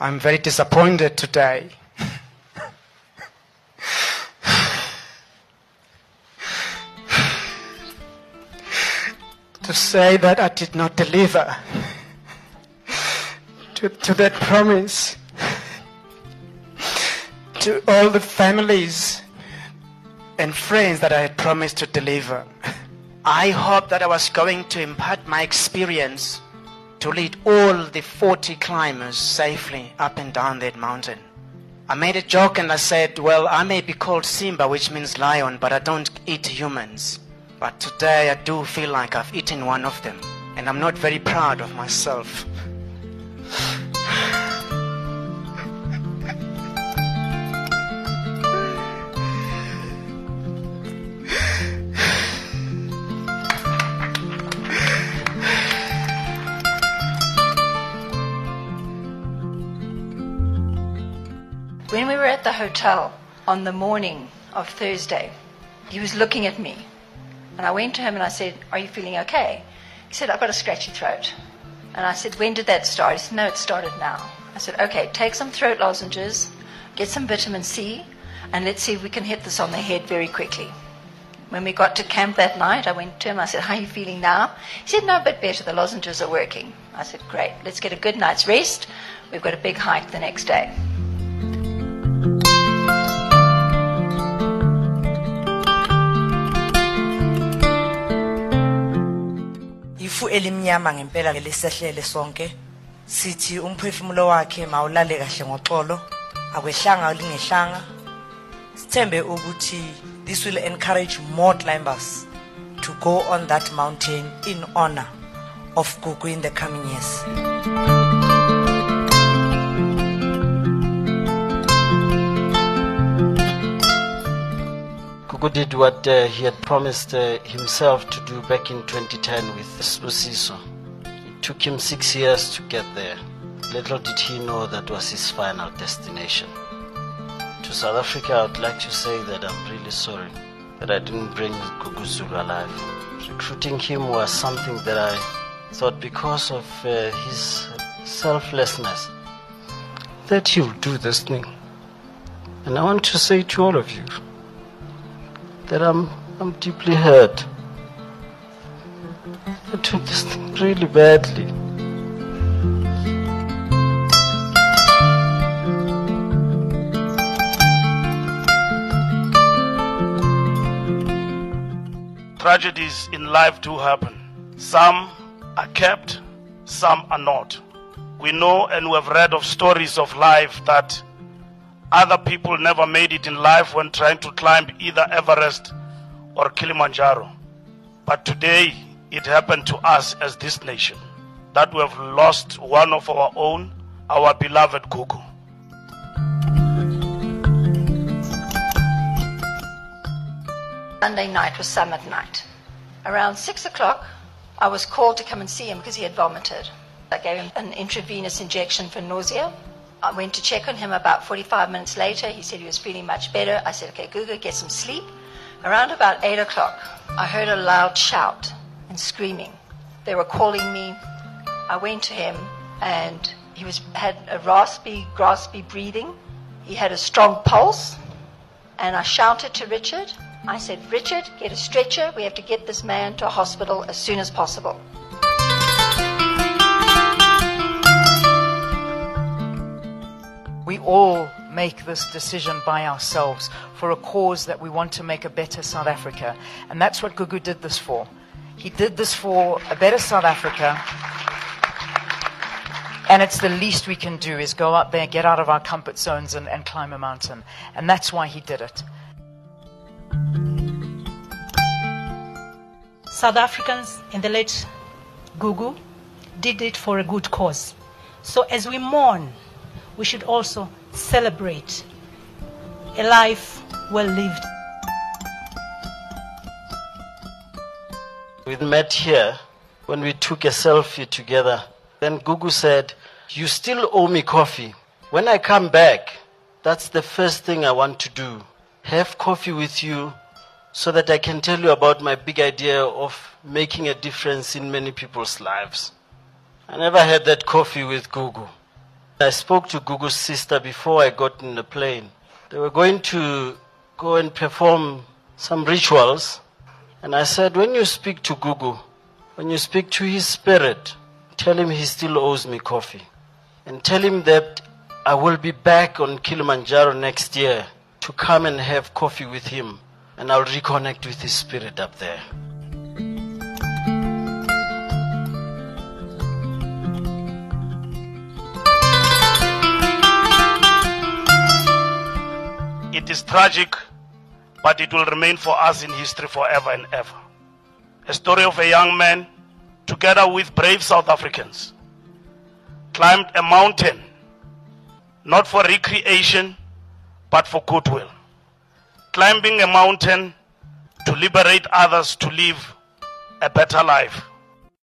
I'm very disappointed today. to say that I did not deliver to, to that promise to all the families and friends that I had promised to deliver. I hope that I was going to impart my experience to lead all the 40 climbers safely up and down that mountain. I made a joke and I said, Well, I may be called Simba, which means lion, but I don't eat humans. But today I do feel like I've eaten one of them, and I'm not very proud of myself. When we were at the hotel on the morning of Thursday, he was looking at me. And I went to him and I said, Are you feeling okay? He said, I've got a scratchy throat. And I said, When did that start? He said, No, it started now. I said, Okay, take some throat lozenges, get some vitamin C, and let's see if we can hit this on the head very quickly. When we got to camp that night, I went to him. I said, How are you feeling now? He said, No, a bit better. The lozenges are working. I said, Great. Let's get a good night's rest. We've got a big hike the next day. Ifu elimnyama ngempela ngelisehlele sonke sithi umphefumulo wakhe mawulale kahle ngoxolo akwehlanga lingehlanga sithembe ukuthi this will encourage more climbers to go on that mountain in honor of Gugu in the coming years. Gugu did what uh, he had promised uh, himself to do back in 2010 with Sibusiso. It took him six years to get there. Little did he know that was his final destination. To South Africa, I would like to say that I'm really sorry that I didn't bring Gugu Zulu alive. Recruiting him was something that I thought because of uh, his selflessness that he'll do this thing. And I want to say to all of you that I'm, I'm deeply hurt. I took this thing really badly. Tragedies in life do happen. Some are kept, some are not. We know and we have read of stories of life that other people never made it in life when trying to climb either Everest or Kilimanjaro. But today, it happened to us as this nation that we have lost one of our own, our beloved Gugu. Sunday night was summit night. Around six o'clock, I was called to come and see him because he had vomited. I gave him an intravenous injection for nausea. I went to check on him about 45 minutes later. He said he was feeling much better. I said, okay, Gugu, get some sleep. Around about 8 o'clock, I heard a loud shout and screaming. They were calling me. I went to him and he was, had a raspy, graspy breathing. He had a strong pulse. And I shouted to Richard. I said, Richard, get a stretcher. We have to get this man to a hospital as soon as possible. All make this decision by ourselves for a cause that we want to make a better South Africa. And that's what Gugu did this for. He did this for a better South Africa. And it's the least we can do is go out there, get out of our comfort zones and, and climb a mountain. And that's why he did it. South Africans in the late Gugu did it for a good cause. So as we mourn, we should also celebrate a life well lived. We met here when we took a selfie together. Then Gugu said, You still owe me coffee. When I come back, that's the first thing I want to do. Have coffee with you so that I can tell you about my big idea of making a difference in many people's lives. I never had that coffee with Gugu. I spoke to Gugu's sister before I got in the plane. They were going to go and perform some rituals. And I said, when you speak to Gugu, when you speak to his spirit, tell him he still owes me coffee. And tell him that I will be back on Kilimanjaro next year to come and have coffee with him. And I'll reconnect with his spirit up there. It is tragic, but it will remain for us in history forever and ever. A story of a young man, together with brave South Africans, climbed a mountain, not for recreation, but for goodwill. Climbing a mountain to liberate others to live a better life.